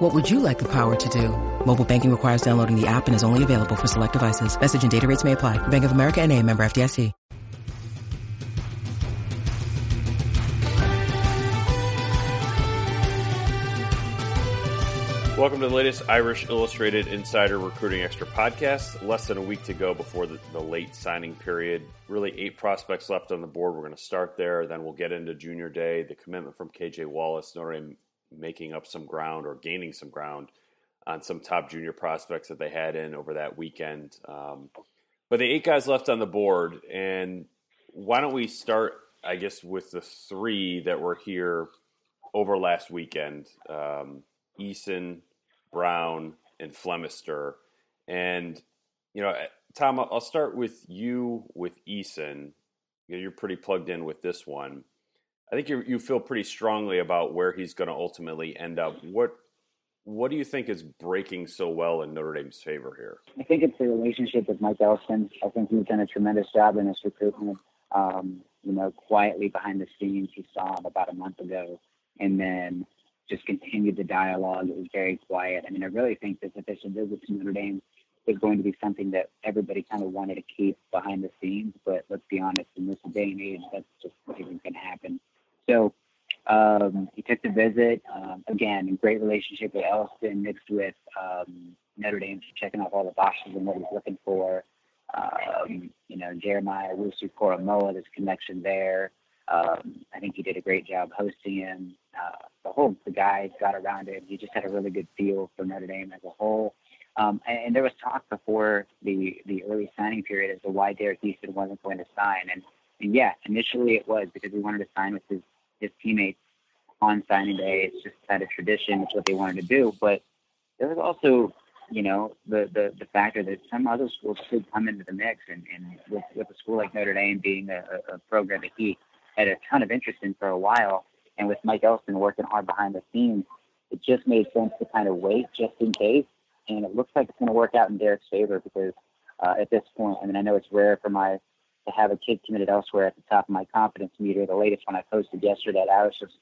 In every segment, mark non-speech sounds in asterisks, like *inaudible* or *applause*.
What would you like the power to do? Mobile banking requires downloading the app and is only available for select devices. Message and data rates may apply. Bank of America and a member FDIC. Welcome to the latest Irish Illustrated Insider Recruiting Extra podcast. Less than a week to go before the, the, late signing period. Really, eight prospects left on the board. We're going to start there. Then we'll get into junior day, the commitment from KJ Wallace, Notre Dame making up some ground or gaining some ground on some top junior prospects that they had in over that weekend. Um, but the eight guys left on the board. And why don't we start, I guess, with the three that were here over last weekend? Um, Eason, Brown, and Flemister. And, you know, Tom, I'll start with you with Eason. You know, you're pretty plugged in with this one. I think you you feel pretty strongly about where he's going to ultimately end up. What what do you think is breaking so well in Notre Dame's favor here? I think it's the relationship with Mike Elston. I think he's done a tremendous job in this recruitment. Um, you know, quietly behind the scenes, he saw him about a month ago, and then just continued the dialogue. It was very quiet. I mean, I really think this official visit to Notre Dame is going to be something that everybody kind of wanted to keep behind the scenes. But let's be honest, in this day and age, that's just not even going to happen. So um, he took the visit. Um, again, great relationship with Elston mixed with um, Notre Dame, checking off all the boxes and what he's looking for. Um, you know, Jeremiah Owusu-Koramoah, there's connection there. Um, I think he did a great job hosting him. Uh, the whole the guys got around him. He just had a really good feel for Notre Dame as a whole. Um, and, and there was talk before the the early signing period as to why Derek Eason wasn't going to sign. And, and yeah, initially it was because we wanted to sign with his his teammates on signing day. It's just kind of tradition. It's what they wanted to do. But there was also, you know, the the, the factor that some other schools could come into the mix, and, and with, with a school like Notre Dame being a, a program that he had a ton of interest in for a while, and with Mike Elston working hard behind the scenes, it just made sense to kind of wait just in case. And it looks like it's going to work out in Derek's favor because uh, at this point, I mean, I know it's rare for my to have a kid committed elsewhere at the top of my confidence meter. The latest one I posted yesterday at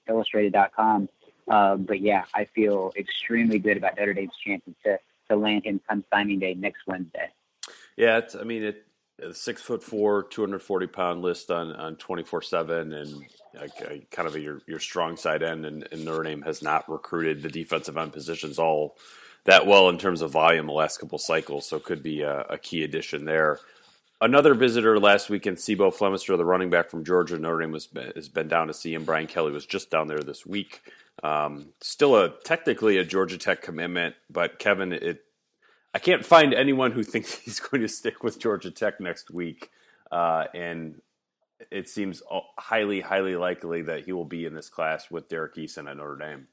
IrishIllustrated.com. Um, but yeah, I feel extremely good about Notre Dame's chances to to land him come signing day next Wednesday. Yeah, I mean, it six foot four, two hundred forty pound list on on twenty four seven, and kind of a, your your strong side end. And, and Notre Dame has not recruited the defensive end positions all that well in terms of volume the last couple cycles, so could be a, a key addition there. Another visitor last weekend, C'Bo Flemister, the running back from Georgia. Notre Dame was, has been down to see him. Brian Kelly was just down there this week. Um, still a technically a Georgia Tech commitment, but Kevin, it I can't find anyone who *laughs* thinks he's going to stick with Georgia Tech next week, uh, and it seems highly, highly likely that he will be in this class with Derek Eason at Notre Dame.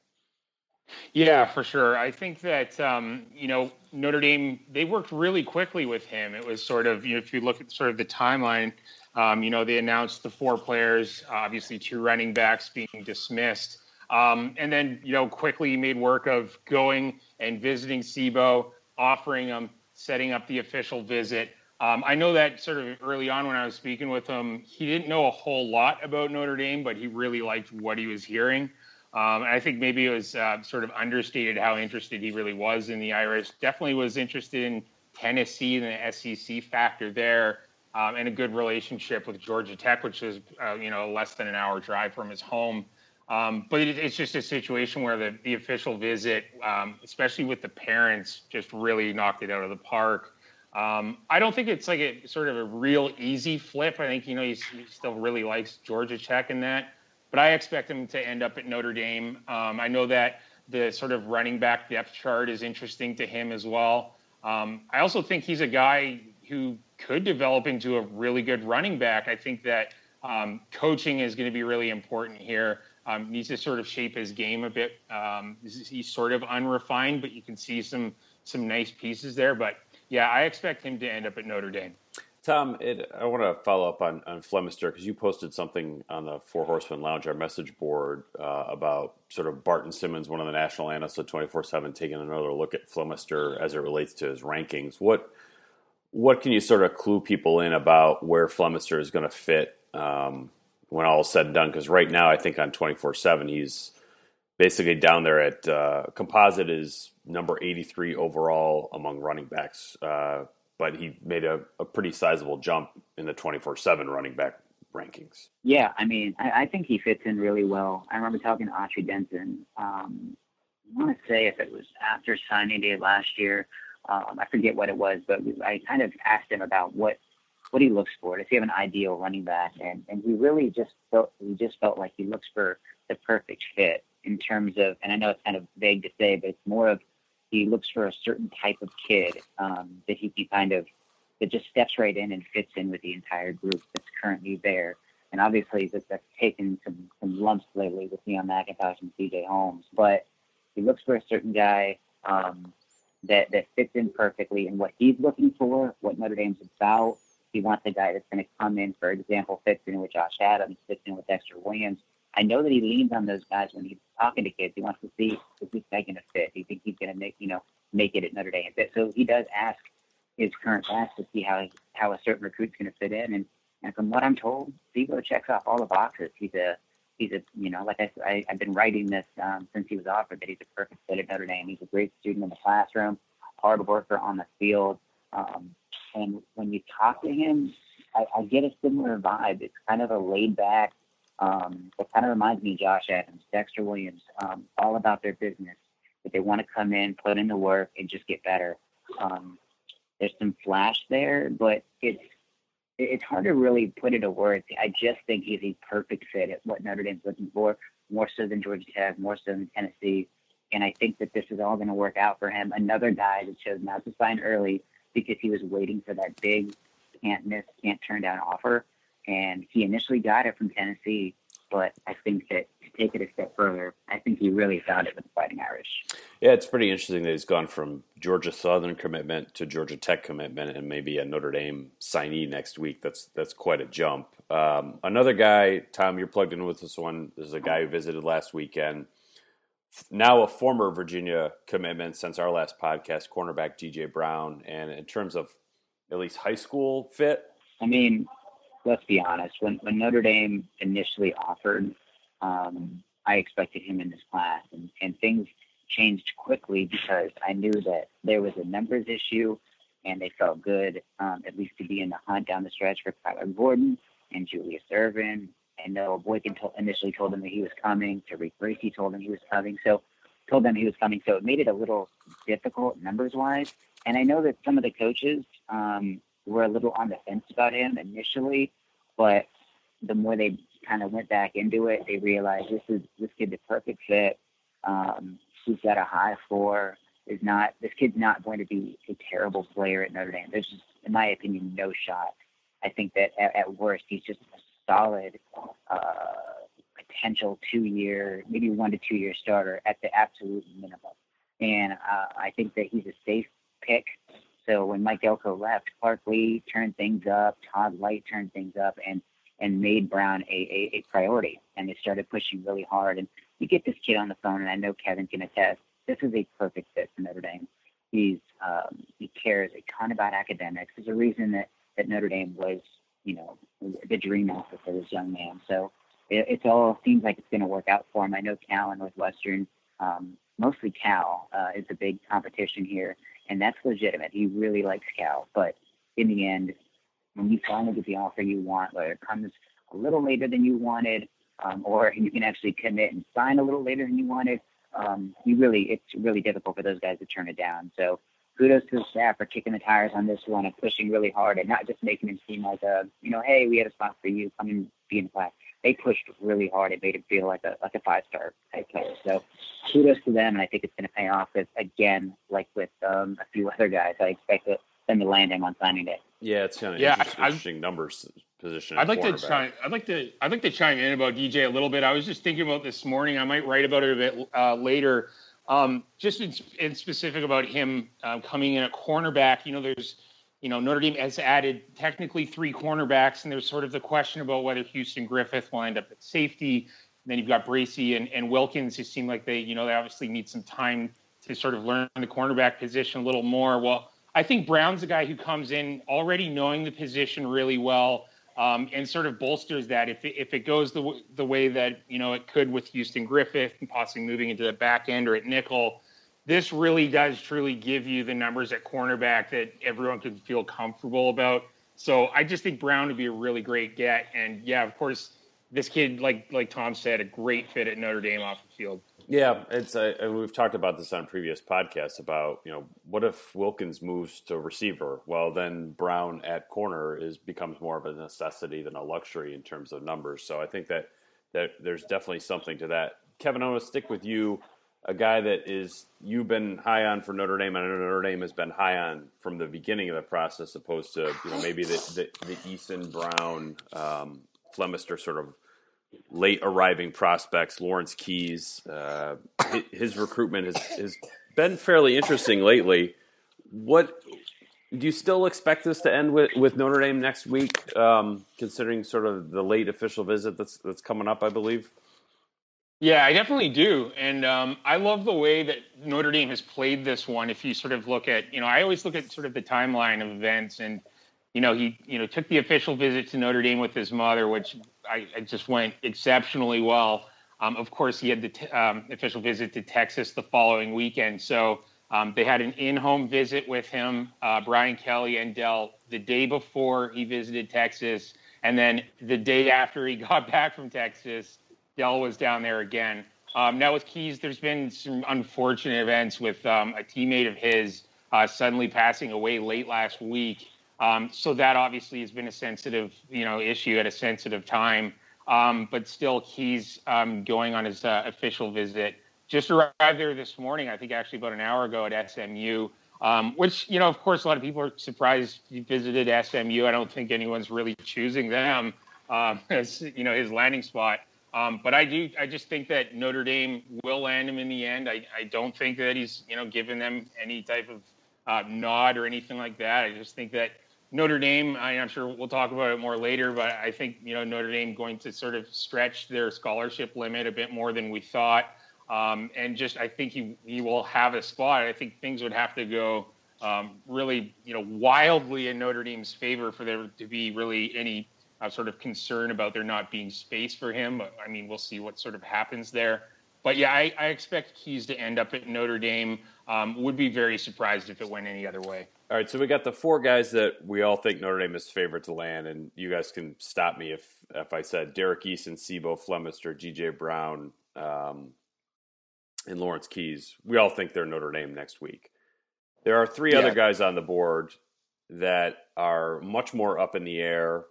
Yeah, for sure. I think that um, you know Notre Dame they worked really quickly with him. It was sort of you know if you look at sort of the timeline, um, you know they announced the four players, obviously two running backs being dismissed, um, and then you know quickly made work of going and visiting C'Bo, offering him, setting up the official visit. Um, I know that sort of early on when I was speaking with him, he didn't know a whole lot about Notre Dame, but he really liked what he was hearing. Um, I think maybe it was uh, sort of understated how interested he really was in the Irish. Definitely was interested in Tennessee and the SEC factor there, um, and a good relationship with Georgia Tech, which is uh, you know less than an hour drive from his home. Um, but it, it's just a situation where the, the official visit, um, especially with the parents, just really knocked it out of the park. Um, I don't think it's like a sort of a real easy flip. I think you know he still really likes Georgia Tech in that, but I expect him to end up at Notre Dame. Um, I know that the sort of running back depth chart is interesting to him as well. Um, I also think he's a guy who could develop into a really good running back. I think that um, coaching is going to be really important here. Um, needs to sort of shape his game a bit. Um, he's sort of unrefined, but you can see some some nice pieces there. But yeah, I expect him to end up at Notre Dame. Tom, it, I want to follow up on, on Flemister because you posted something on the Four Horsemen Lounge, our message board, uh, about sort of Barton Simmons, one of the national analysts of 24 7, taking another look at Flemister as it relates to his rankings. What what can you sort of clue people in about where Flemister is going to fit um, when all is said and done? Because right now, I think on 24 7, he's basically down there at uh, composite is number 83 overall among running backs. Uh, but he made a, a pretty sizable jump in the 24 7 running back rankings. Yeah, I mean, I, I, think he fits in really well. I remember talking to Autry Denson. Um, I want to say if it was after signing day last year. Um, I forget what it was, but I kind of asked him about what what he looks for. Does he have an ideal running back? And and he really just felt he just felt like he looks for the perfect fit in terms of. And I know it's kind of vague to say, but it's more of he looks for a certain type of kid um, that he can kind of that just steps right in and fits in with the entire group that's currently there. And obviously, that, that's taken some, some lumps lately with Deon McIntosh and CJ Holmes. But he looks for a certain guy um, that that fits in perfectly in what he's looking for, what Notre Dame's about. He wants a guy that's going to come in, for example, fits in with Josh Adams, fits in with Dexter Williams, I know that he leans on those guys when he's talking to kids. He wants to see if this guy going to fit. He thinks he's going to make you know make it at Notre Dame. So he does ask his current class to see how how a certain recruit's going to fit in. And and from what I'm told, Steve checks off all the boxes. He's a he's a you know like I, I I've been writing this um, since he was offered that he's a perfect fit at Notre Dame. He's a great student in the classroom, hard worker on the field. Um, and when you talk to him, I, I get a similar vibe. It's kind of a laid back um, it kind of reminds me of Josh Adams, Dexter Williams, um, all about their business. That they want to come in, put in the work, and just get better. Um, there's some flash there, but it's it's hard to really put into words. I just think he's a perfect fit at what Notre Dame's looking for, more so than Georgia Tech, more so than Tennessee. And I think that this is all going to work out for him. Another guy that chose not to sign early because he was waiting for that big can't miss, can't turn down offer and he initially got it from Tennessee. But I think that to take it a step further, I think he really found it with the Fighting Irish. Yeah, it's pretty interesting that he's gone from Georgia Southern commitment to Georgia Tech commitment, and maybe a Notre Dame signee next week. That's that's quite a jump. Um, another guy, Tom, you're plugged in with this one. This is a guy who visited last weekend. Now a former Virginia commitment since our last podcast, cornerback DJ Brown. And in terms of at least high school fit, I mean, let's be honest. When when Notre Dame initially offered, um, I expected him in this class, and, and things changed quickly because I knew that there was a numbers issue, and they felt good um, at least to be in the hunt down the stretch for Kyler Gordon and Julius Irvin. And Noah Boykin initially told them that he was coming. Tariq Bracy told them he was coming. So told them he was coming. So it made it a little difficult numbers wise. And I know that some of the coaches um, were a little on the fence about him initially, but the more they kind of went back into it, they realized this is this kid's a perfect fit. Um, he's got a high floor. Is not this kid's not going to be a terrible player at Notre Dame. There's just, in my opinion, no shot. I think that at, at worst he's just a solid uh, potential two-year, maybe one to two-year starter at the absolute minimum. And uh, I think that he's a safe pick so when Mike Elko left, Clark Lea turned things up, Todd Lyght turned things up, and and made Brown a, a, a priority. And they started pushing really hard. And you get this kid on the phone, and I know Kevin can attest. This is a perfect fit for Notre Dame. He's um, he cares a ton about academics. There's a reason that that Notre Dame was, you know, the dream offer for this young man. So it, it's all seems like it's going to work out for him. I know Cal and Northwestern, um, mostly Cal, uh, is a big competition here and that's legitimate. He really likes Cal, but in the end, when you finally get the offer you want, whether it comes a little later than you wanted, um, or you can actually commit and sign a little later than you wanted, um, you really it's really difficult for those guys to turn it down. So kudos to the staff for kicking the tires on this one and pushing really hard and not just making it seem like a you know hey we had a spot for you come and be in class they pushed really hard. It made him feel like a like a five star type player. So kudos to them, and I think it's going to pay off. Because again, like with um, a few other guys, I expect them to land him on signing day. Yeah, it's kind of yeah, interesting, I, interesting numbers position. I'd like to chime. I'd like to. I'd like to chime in about DJ a little bit. I was just thinking about this morning. I might write about it a bit uh, later. Um, just in, in, specific about him um, coming in a cornerback. You know, there's you know, Notre Dame has added technically three cornerbacks, and there's sort of the question about whether Houston Griffith will end up at safety. And then you've got Bracy and, and Wilkins, who seem like they, you know, they obviously need some time to sort of learn the cornerback position a little more. Well, I think Brown's a guy who comes in already knowing the position really well um, and sort of bolsters that if it, if it goes the, the way that, you know, it could with Houston Griffith and possibly moving into the back end or at nickel, this really does truly give you the numbers at cornerback that everyone could feel comfortable about. So I just think Brown would be a really great get. And yeah, of course, this kid, like like Tom said, a great fit at Notre Dame off the field. Yeah, it's uh, and we've talked about this on previous podcasts about you know what if Wilkins moves to receiver? Well, then Brown at corner is becomes more of a necessity than a luxury in terms of numbers. So I think that that there's definitely something to that. Kevin, I want to stick with you a guy that is you've been high on for Notre Dame, and Notre Dame has been high on from the beginning of the process, opposed to you know maybe the the, the Eason Brown, um, Flemister sort of late arriving prospects. Lawrence Keys, uh, his, his recruitment has has been fairly interesting lately. What do you still expect this to end with, with Notre Dame next week, um, considering sort of the late official visit that's that's coming up? I believe. Yeah, I definitely do. And um, I love the way that Notre Dame has played this one. If you sort of look at, you know, I always look at sort of the timeline of events and, you know, he, you know, took the official visit to Notre Dame with his mother, which I, I just went exceptionally well. Um, of course, he had the t- um, official visit to Texas the following weekend. So um, they had an in home visit with him, uh, Brian Kelly and Del, the day before he visited Texas. And then the day after he *laughs* got back from Texas, Del was down there again. Um, now with Keys, there's been some unfortunate events with um, a teammate of his uh, suddenly passing away late last week. Um, so that obviously has been a sensitive, you know, issue at a sensitive time. Um, but still, Keys um, going on his uh, official visit. Just arrived there this morning, I think actually about an hour ago at SMU. Um, which you know, of course, a lot of people are surprised he visited SMU. I don't think anyone's really choosing them *laughs* as you know his landing spot. Um, but I do, I just think that Notre Dame will land him in the end. I, I don't think that he's, you know, given them any type of uh, nod or anything like that. I just think that Notre Dame, I, am sure we'll talk about it more later, but I think, you know, Notre Dame going to sort of stretch their scholarship limit a bit more than we thought. Um, and just, I think he, he will have a spot. I think things would have to go um, really, you know, wildly in Notre Dame's favor for there to be really any uh, sort of concern about there not being space for him. I mean, we'll see what sort of happens there. But yeah, I, I expect Keys to end up at Notre Dame. Um, would be very surprised if it went any other way. All right, so we got the four guys that we all think Notre Dame is favorite to land, and you guys can stop me if if I said Derek Eason, C'Bo Flemister, D.J. Brown, um, and Lawrence Keys. We all think they're Notre Dame next week. There are three yeah. other guys on the board that are much more up in the air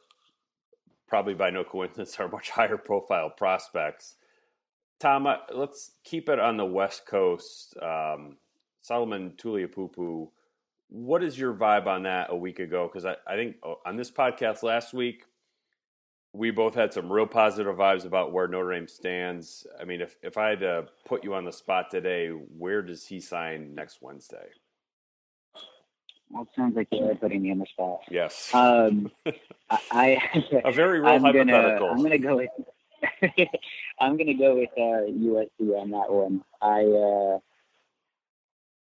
probably by no coincidence, *laughs* are much higher profile prospects. Tom, uh, let's keep it on the West Coast. Um, Solomon Tuliaupupu, what is your vibe on that a week ago? Because I, I think oh, on this podcast last week, we both had some real positive vibes about where Notre Dame stands. I mean, if, if I had to put you on the spot today, where does he sign next Wednesday? Well, it sounds like you're putting me on the spot. Yes. Um, I, *laughs* a very real I'm hypothetical. Gonna, I'm gonna go with. *laughs* I'm gonna go with uh, USC on that one. I uh,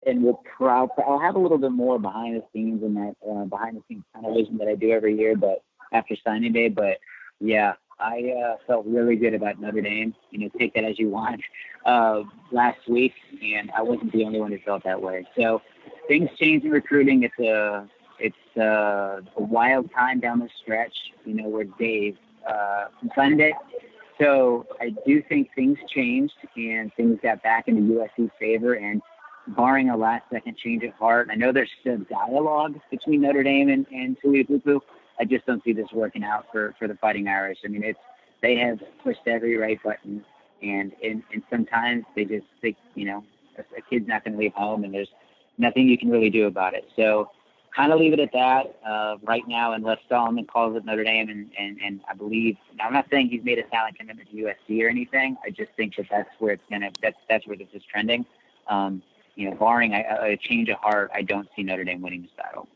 and we'll pro- I'll have a little bit more behind the scenes in that uh, behind the scenes television that I do every year, but after signing day. But yeah, I uh, felt really good about Notre Dame. You know, take that as you want. Uh, last week, and I wasn't the only one who felt that way. So things change in recruiting. It's a it's a, a wild time down the stretch. You know, where Dave uh, from Sunday. So I do think things changed and things got back into USC's favor. And barring a last second change of heart, I know there's still dialogue between Notre Dame and, and Tuliaupupu. I just don't see this working out for, for the Fighting Irish. I mean, it's they have pushed every right button, and and, and sometimes they just think you know a, a kid's not going to leave home, and there's nothing you can really do about it. So kind of leave it at that uh, right now, unless Solomon calls it Notre Dame, and, and, and I believe. I'm not saying he's made a silent commitment to USC or anything. I just think that that's where it's gonna. That's that's where this is trending. Um, you know, barring a, a change of heart, I don't see Notre Dame winning this battle.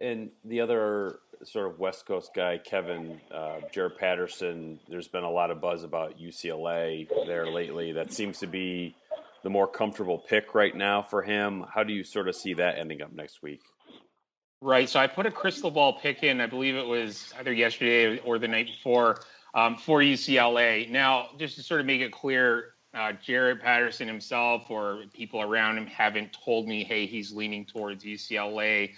And the other sort of West Coast guy, Kevin, uh, Jarrett Patterson, there's been a lot of buzz about UCLA there lately. That seems to be the more comfortable pick right now for him. How do you sort of see that ending up next week? Right. So I put a crystal ball pick in, I believe it was either yesterday or the night before, um, for UCLA. Now, just to sort of make it clear, uh, Jarrett Patterson himself or people around him haven't told me, hey, he's leaning towards UCLA.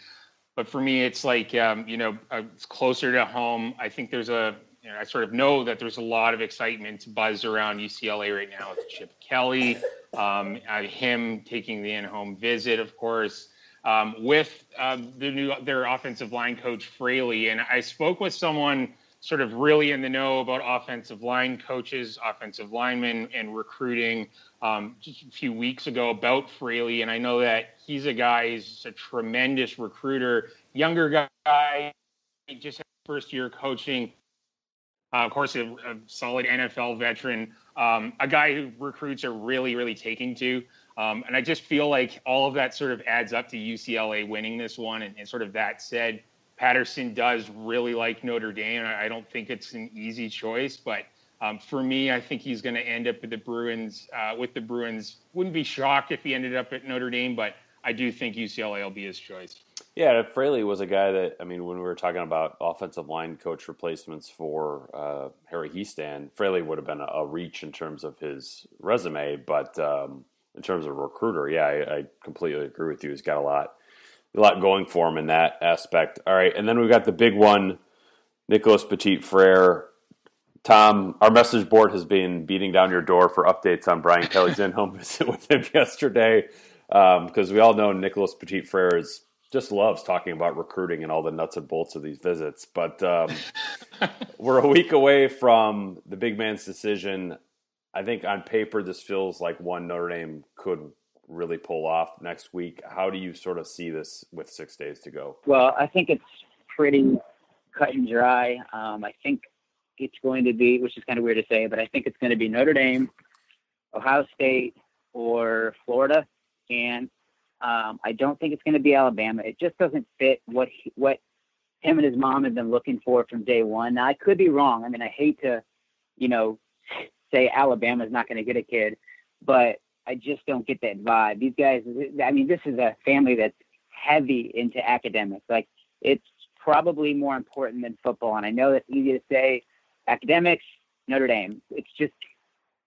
But for me, it's like, um, you know, uh, it's closer to home. I think there's a, you know, I sort of know that there's a lot of excitement, buzz around UCLA right now with Chip Kelly, um, uh, him taking the in-home visit, of course, um, with uh, the new their offensive line coach Fraley. And I spoke with someone sort of really in the know about offensive line coaches, offensive linemen, and recruiting um, just a few weeks ago about Fraley. And I know that he's a guy, he's a tremendous recruiter, younger guy, just first year coaching. Uh, of course, a, a, solid NFL veteran, um, a guy who recruits are really, really taking to. Um, and I just feel like all of that sort of adds up to UCLA winning this one. And, and sort of that said, Patterson does really like Notre Dame. I don't think it's an easy choice, but um, for me, I think he's going to end up with the Bruins. Uh, with the Bruins, wouldn't be shocked if he ended up at Notre Dame, but I do think UCLA will be his choice. Yeah, Fraley was a guy that I mean, when we were talking about offensive line coach replacements for uh, Harry Hiestand, Fraley would have been a, a, reach in terms of his resume, but um, in terms of recruiter, yeah, I, I completely agree with you. He's got a lot a lot going for him in that aspect. All right, and then we've got the big one, Nicholas Petit Frere. Tom, our message board has been beating down your door for updates on Brian Kelly's in-home *laughs* visit with him yesterday, because um, we all know Nicholas Petit Frere is just loves talking about recruiting and all the nuts and bolts of these visits. But um, *laughs* we're a week away from the big man's decision. I think on paper, this feels like one Notre Dame could really pull off next week. How do you sort of see this with six days to go? Well, I think it's pretty cut and dry. Um, I think it's going to be, which is kind of weird to say, but I think it's going to be Notre Dame, Ohio State, or Florida, and um, I don't think it's going to be Alabama. It just doesn't fit what he, what him and his mom have been looking for from day one. Now I could be wrong. I mean, I hate to, you know, say Alabama's not going to get a kid, but I just don't get that vibe. These guys, I mean, this is a family that's heavy into academics. Like it's probably more important than football. And I know that's easy to say, academics, Notre Dame. It's just,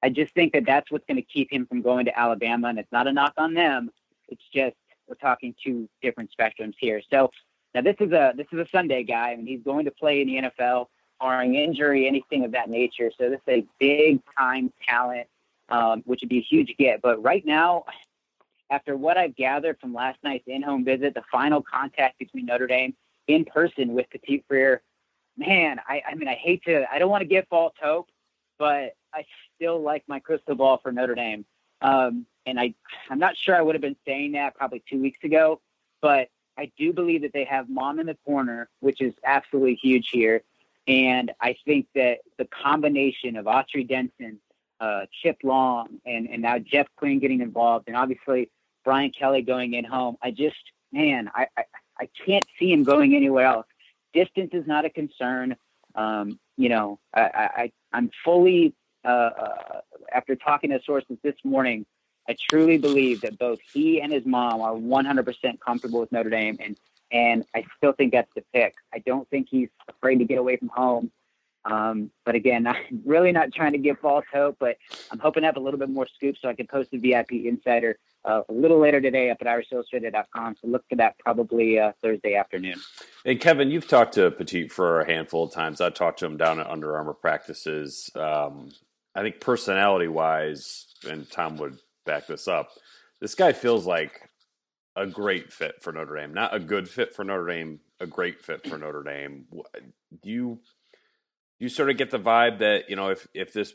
I just think that that's what's going to keep him from going to Alabama. And it's not a knock on them. It's just we're talking two different spectrums here. So now this is a this is a Sunday guy, I and mean, he's going to play in the NFL, barring injury, anything of that nature. So this is a big time talent um, which would be a huge get. But right now, after what I've gathered from last night's in-home visit, the final contact between Notre Dame in person with Petit Frere, man, I, I mean, I hate to, I don't want to give false hope, but I still like my crystal ball for Notre Dame. Um, and I, I'm not sure I would have been saying that probably two weeks ago, but I do believe that they have mom in the corner, which is absolutely huge here. And I think that the combination of Autry Denson uh, Chip Long and, and now Jeff Quinn getting involved, and obviously Brian Kelly going in home. I just, man, I, I, I can't see him going anywhere else. Distance is not a concern. Um, you know, I, I, I'm fully, uh, uh, after talking to sources this morning, I truly believe that both he and his mom are 100% comfortable with Notre Dame, and and I still think that's the pick. I don't think he's afraid to get away from home. Um, but again, *laughs* I'm really not trying to give false hope, but I'm hoping to have a little bit more scoop so I can post the VIP Insider uh, a little later today up at irishillustrated.com. So look for that probably uh, Thursday afternoon. And Kevin, you've talked to Petit for a handful of times. I talked to him down at Under Armour practices. Um, I think personality wise, and Tom would back this up, this guy feels like a great fit for Notre Dame. Not a good fit for Notre Dame, a great fit for Notre Dame. Do you you sort of get the vibe that you know if if this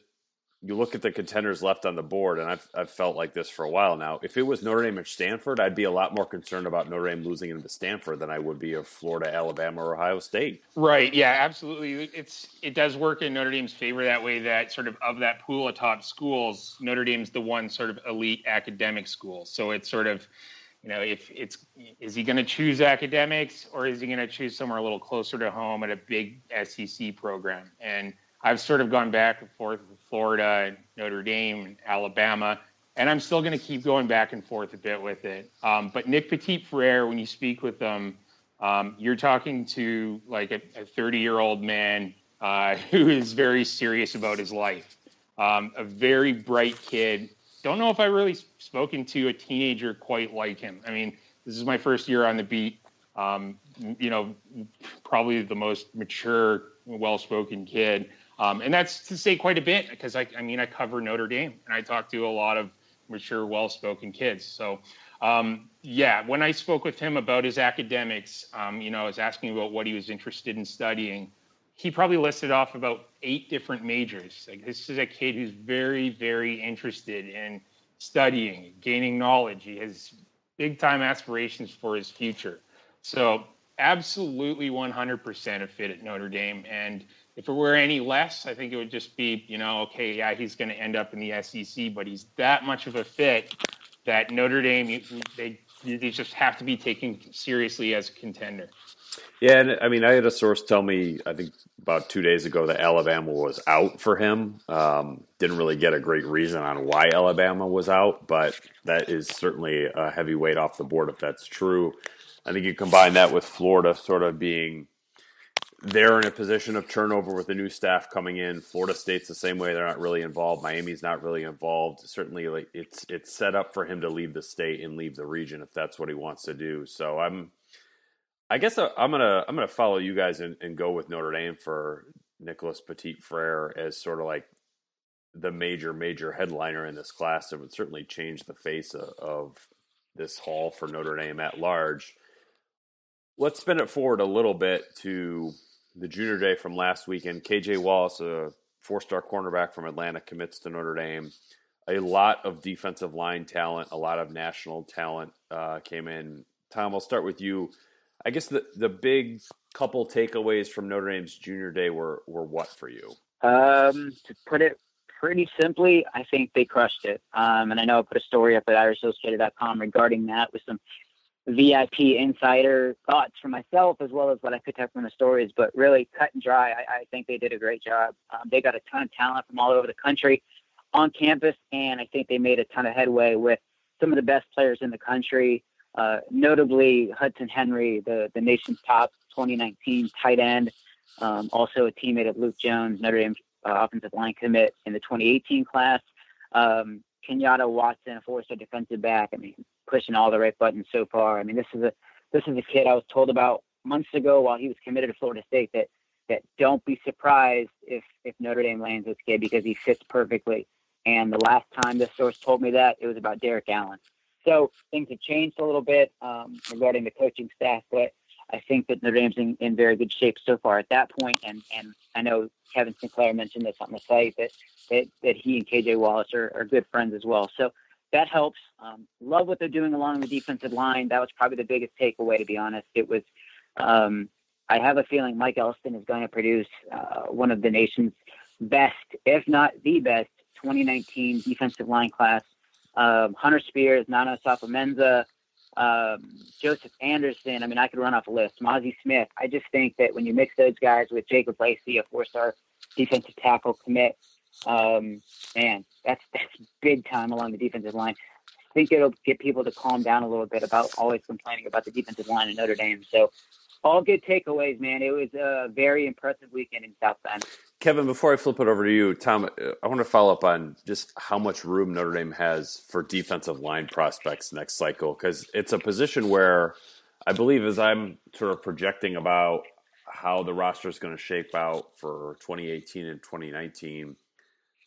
you look at the contenders left on the board, and I've I've felt like this for a while now. If it was Notre Dame or Stanford, I'd be a lot more concerned about Notre Dame losing into Stanford than I would be of Florida, Alabama, or Ohio State. Right. Yeah. Absolutely. It's it does work in Notre Dame's favor that way. That sort of of that pool of top schools, Notre Dame's the one sort of elite academic school. So it's sort of you know, if it's is he going to choose academics or is he going to choose somewhere a little closer to home at a big SEC program? And I've sort of gone back and forth Florida, Notre Dame, Alabama, and I'm still going to keep going back and forth a bit with it. Um, but Nick Petit Frere, when you speak with them, um, you're talking to like a 30 year old man uh, *laughs* who is very serious about his life. Um, a very bright kid. Don't know if I really spoken to a teenager quite like him. I mean, this is my first year on the beat. Um, you know, probably the most mature, well-spoken kid, um, and that's to say quite a bit because I, I mean, I cover Notre Dame and I talk to a lot of mature, well-spoken kids. So, um, yeah, when I spoke with him about his academics, um, you know, I was asking about what he was interested in studying he probably listed off about eight different majors. Like this is a kid who's very, very interested in studying, gaining knowledge. He has big time aspirations for his future. So absolutely 100% a fit at Notre Dame. And if it were any less, I think it would just be, you know, okay, yeah, he's going to end up in the SEC, but he's that much of a fit that Notre Dame, they, they just have to be taken seriously as a contender. Yeah, and I mean, I had a source tell me, I think about two days ago, that Alabama was out for him. Um, didn't really get a great reason on why Alabama was out, but that is certainly a heavy weight off the board if that's true. I think you combine that with Florida sort of being they're in a position of turnover with the new staff coming in. Florida State's the same way; they're not really involved. Miami's not really involved. Certainly, like it's it's set up for him to leave the state and leave the region if that's what he wants to do. So I'm I guess I'm gonna I'm gonna follow you guys and, and go with Notre Dame for Nicholas Petit Frere as sort of like the major major headliner in this class. It would certainly change the face of, of this haul for Notre Dame at large. Let's spin it forward a little bit to the junior day from last weekend. KJ Wallace, a four star cornerback from Atlanta, commits to Notre Dame. A lot of defensive line talent, a lot of national talent uh, came in. Tom, I'll start with you I guess the the big couple takeaways from Notre Dame's junior day were were what for you? Um, to put it pretty simply, I think they crushed it. Um, and I know I put a story up at IrishIllustrated.com regarding that with some VIP insider thoughts for myself as well as what I picked up from the stories. But really, cut and dry, I, I think they did a great job. Um, they got a ton of talent from all over the country on campus, and I think they made a ton of headway with some of the best players in the country. Uh, notably, Hudson Henry, the, the nation's top 2019 tight end, um, also a teammate of Luke Jones, Notre Dame uh, offensive line commit in the 2018 class. Um, Kenyatta Watson, a four-star defensive back. I mean, pushing all the right buttons so far. I mean, this is a this is a kid I was told about months ago while he was committed to Florida State that that don't be surprised if if Notre Dame lands this kid because he fits perfectly. And the last time this source told me that, it was about Derek Allen. So things have changed a little bit um, regarding the coaching staff, but I think that Notre Dame's in, in, very good shape so far at that point. And and I know Kevin Sinclair mentioned this on the site that that, that he and KJ Wallace are, are good friends as well. So that helps. Um, love what they're doing along the defensive line. That was probably the biggest takeaway, to be honest. It was. Um, I have a feeling Mike Elston is going to produce uh, one of the nation's best, if not the best, 2019 defensive line class um, Hunter Spears, Nana Osafo-Mensah, um, Joseph Anderson. I mean, I could run off a list. Mazi Smith. I just think that when you mix those guys with Jacob Lacey, a four-star defensive tackle commit, um, man, that's *laughs* that's big time along the defensive line. I think it'll get people to calm down a little bit about always complaining about the defensive line in Notre Dame. So all good takeaways, man. It was a very impressive weekend in South Bend. Kevin, before I flip it over to you, Tom, uh, I want to follow up on just how much room Notre Dame has for defensive line prospects next cycle because it's a position where I believe, as I'm sort of projecting about how the roster is going to shape out for 2018 and 2019,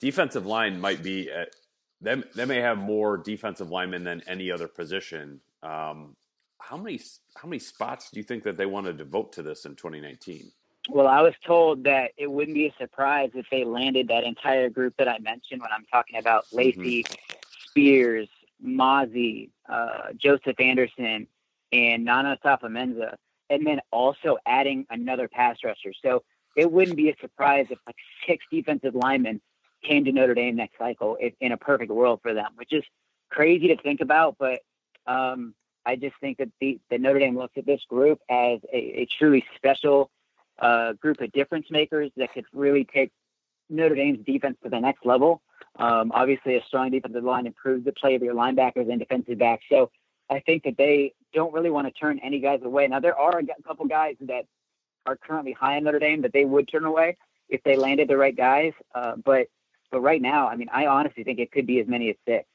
defensive line might be at them. They may have more defensive linemen than any other position. Um, how many how many spots do you think that they want to devote to this in 2019? Well, I was told that it wouldn't be a surprise if they landed that entire group that I mentioned when I'm talking about mm-hmm. Lacey, mm-hmm. Spears, Mazi, uh, Joseph Anderson, and Nana Osafo-Mensah, and then also adding another pass rusher. So it wouldn't be a surprise if like six defensive linemen came to Notre Dame next cycle if, in a perfect world for them, which is crazy to think about. But um, I just think that the that Notre Dame looks at this group as a, a truly special uh, group of difference makers that could really take Notre Dame's defense to the next level. Um, obviously, a strong defensive line improves the play of your linebackers and defensive backs. So I think that they don't really want to turn any guys away. Now there are a couple guys that are currently high in Notre Dame that they would turn away if they landed the right guys. Uh, but but right now, I mean, I honestly think it could be as many as six.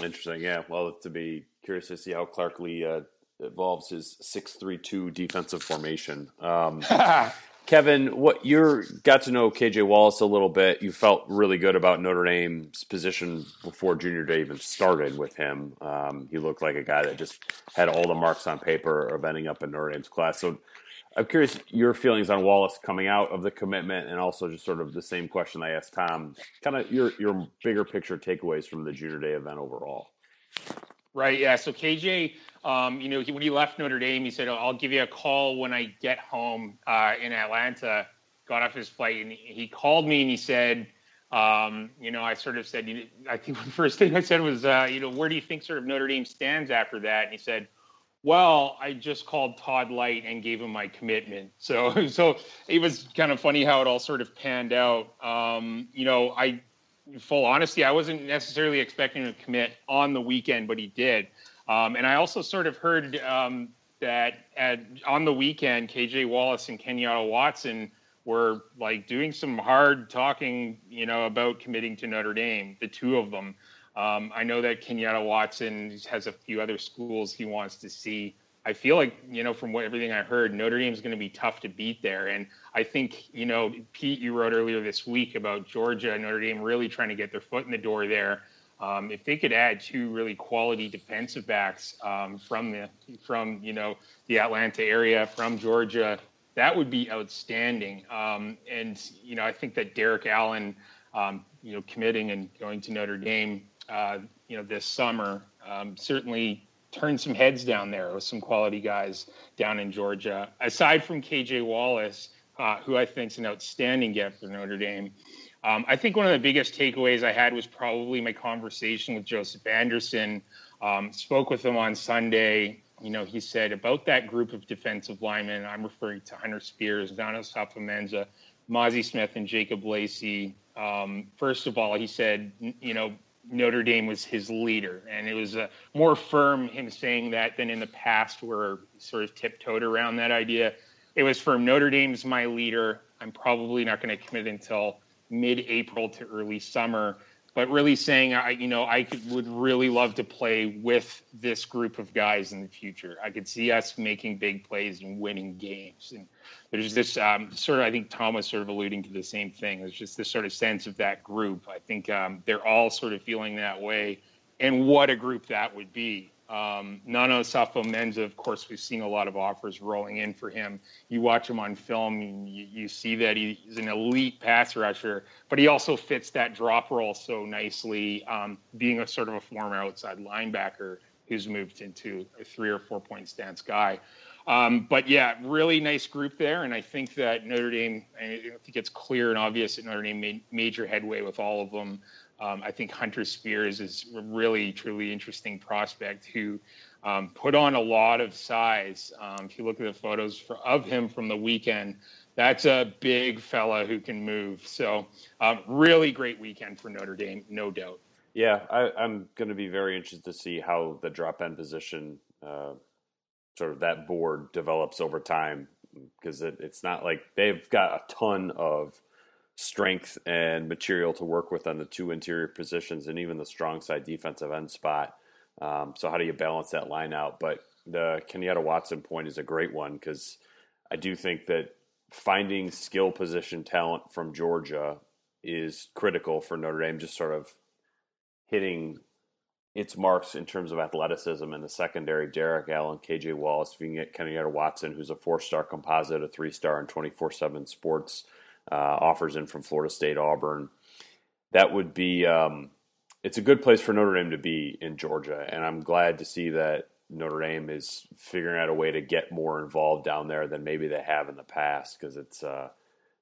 Interesting. Yeah. Well, to be curious to see how Clark Lea uh, evolves his six-three-two defensive formation. Um, *laughs* Kevin, what you got to know KJ Wallace a little bit. You felt really good about Notre Dame's position before junior day even started with him. Um, he looked like a guy that just had all the marks on paper of ending up in Notre Dame's class. So I'm curious your feelings on Wallace coming out of the commitment, and also just sort of the same question I asked Tom. Kind of your your bigger picture takeaways from the junior day event overall. Right. Yeah. So KJ, um, you know, he, when he left Notre Dame, he said, "I'll give you a call when I get home uh, in Atlanta." Got off his flight and he called me and he said, um, you know, I sort of said, you *laughs* know, I think the first thing I said was, uh, you know, where do you think sort of Notre Dame stands after that? And he said, well, I just called Todd Lyght and gave him my commitment. *laughs* So, so it was kind of funny how it all sort of panned out. Um, you know, I, full honesty, I wasn't necessarily expecting to commit on the weekend, but he did. Um, and I also sort of heard um, that at, on the weekend, KJ Wallace and Kenyatta Watson were like doing some hard talking, you know, about committing to Notre Dame, the two of them. Um, I know that Kenyatta Watson has a few other schools he wants to see. I feel like, you know, from what everything I heard, Notre Dame is going to be tough to beat there. And I think, you know, Pete, you wrote earlier this week about Georgia, and Notre Dame really trying to get their foot in the door there. Um, if they could add two really quality defensive backs um, from the from you know the Atlanta area, from Georgia, that would be outstanding. Um, and you know, I think that Derek Allen, um, you know, committing and going to Notre Dame, uh, you know, this summer um, certainly turned some heads down there with some quality guys down in Georgia. Aside from KJ Wallace, uh, who I think is an outstanding get for Notre Dame. Um, I think one of the biggest takeaways I had was probably my conversation with Joseph Anderson. Um, spoke with him on Sunday you know, he said about that group of defensive linemen, I'm referring to Hunter Spears, Nana Osafo-Mensah, Mazi Smith, and Jacob Lacey. Um, first of all, he said, you know, Notre Dame was his leader, and it was uh, more firm him saying that than in the past, where sort of tiptoed around that idea. It was firm. Notre Dame's my leader. I'm probably not going to commit until mid-April to early summer but really saying I, you know, I could, would really love to play with this group of guys in the future. I could see us making big plays and winning games. And there's this um, sort of, I think Tom was sort of alluding to the same thing. There's just this sort of sense of that group. I think um, they're all sort of feeling that way, and what a group that would be. Um, Nana Osafo-Mensah, of course, we've seen a lot of offers rolling in for him. You watch him on film, you, you see that he's an elite pass rusher, but he also fits that drop role so nicely, um, being a sort of a former outside linebacker who's moved into a three or four point stance guy. Um, but yeah, really nice group there, and I think that Notre Dame. I think it's clear and obvious that Notre Dame made major headway with all of them. Um, I think Hunter Spears is a really, truly interesting prospect who um, put on a lot of size. Um, if you look at the photos for, of him from the weekend, that's a big fella who can move. So, um, really great weekend for Notre Dame, no doubt. Yeah, I, am going to be very interested to see how the drop end position, uh, sort of that board develops over time, because it, it's not like they've got a ton of strength and material to work with on the two interior positions and even the strong side defensive end spot. Um, so how do you balance that line out? But the Kenyatta Watson point is a great one because I do think that finding skill position talent from Georgia is critical for Notre Dame, just sort of hitting its marks in terms of athleticism in the secondary. Derek Allen, KJ Wallace, if you can get Kenyatta Watson, who's a four star composite, a three star in 24 7 sports uh, offers in from Florida State, Auburn. That would be um, it's a good place for Notre Dame to be in Georgia, and I'm glad to see that Notre Dame is figuring out a way to get more involved down there than maybe they have in the past because it's uh,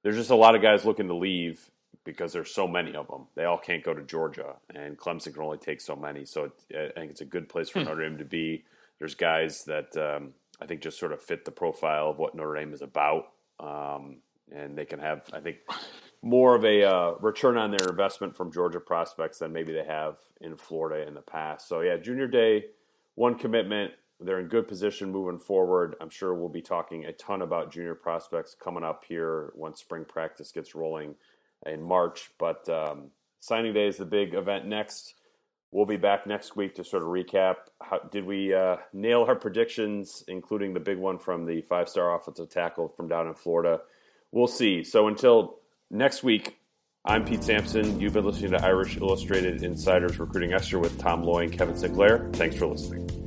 there's just a lot of guys looking to leave because there's so many of them. They all can't go to Georgia, and Clemson can only take so many. So it, I think it's a good place for hmm. Notre Dame to be. there's guys that um, I think just sort of fit the profile of what Notre Dame is about, um, and they can have I think more of a uh, return on their investment from Georgia prospects than maybe they have in Florida in the past. So yeah, junior day, one commitment. They're in good position moving forward. I'm sure we'll be talking a ton about junior prospects coming up here once spring practice gets rolling in March. But um, signing day is the big event next. We'll be back next week to sort of recap. How, did we uh, nail our predictions, including the big one from the five star offensive tackle from down in Florida? We'll see. So until next week, I'm Pete Sampson. You've been listening to Irish Illustrated Insiders Recruiting Extra with Tom Loy and Kevin Sinclair. Thanks for listening.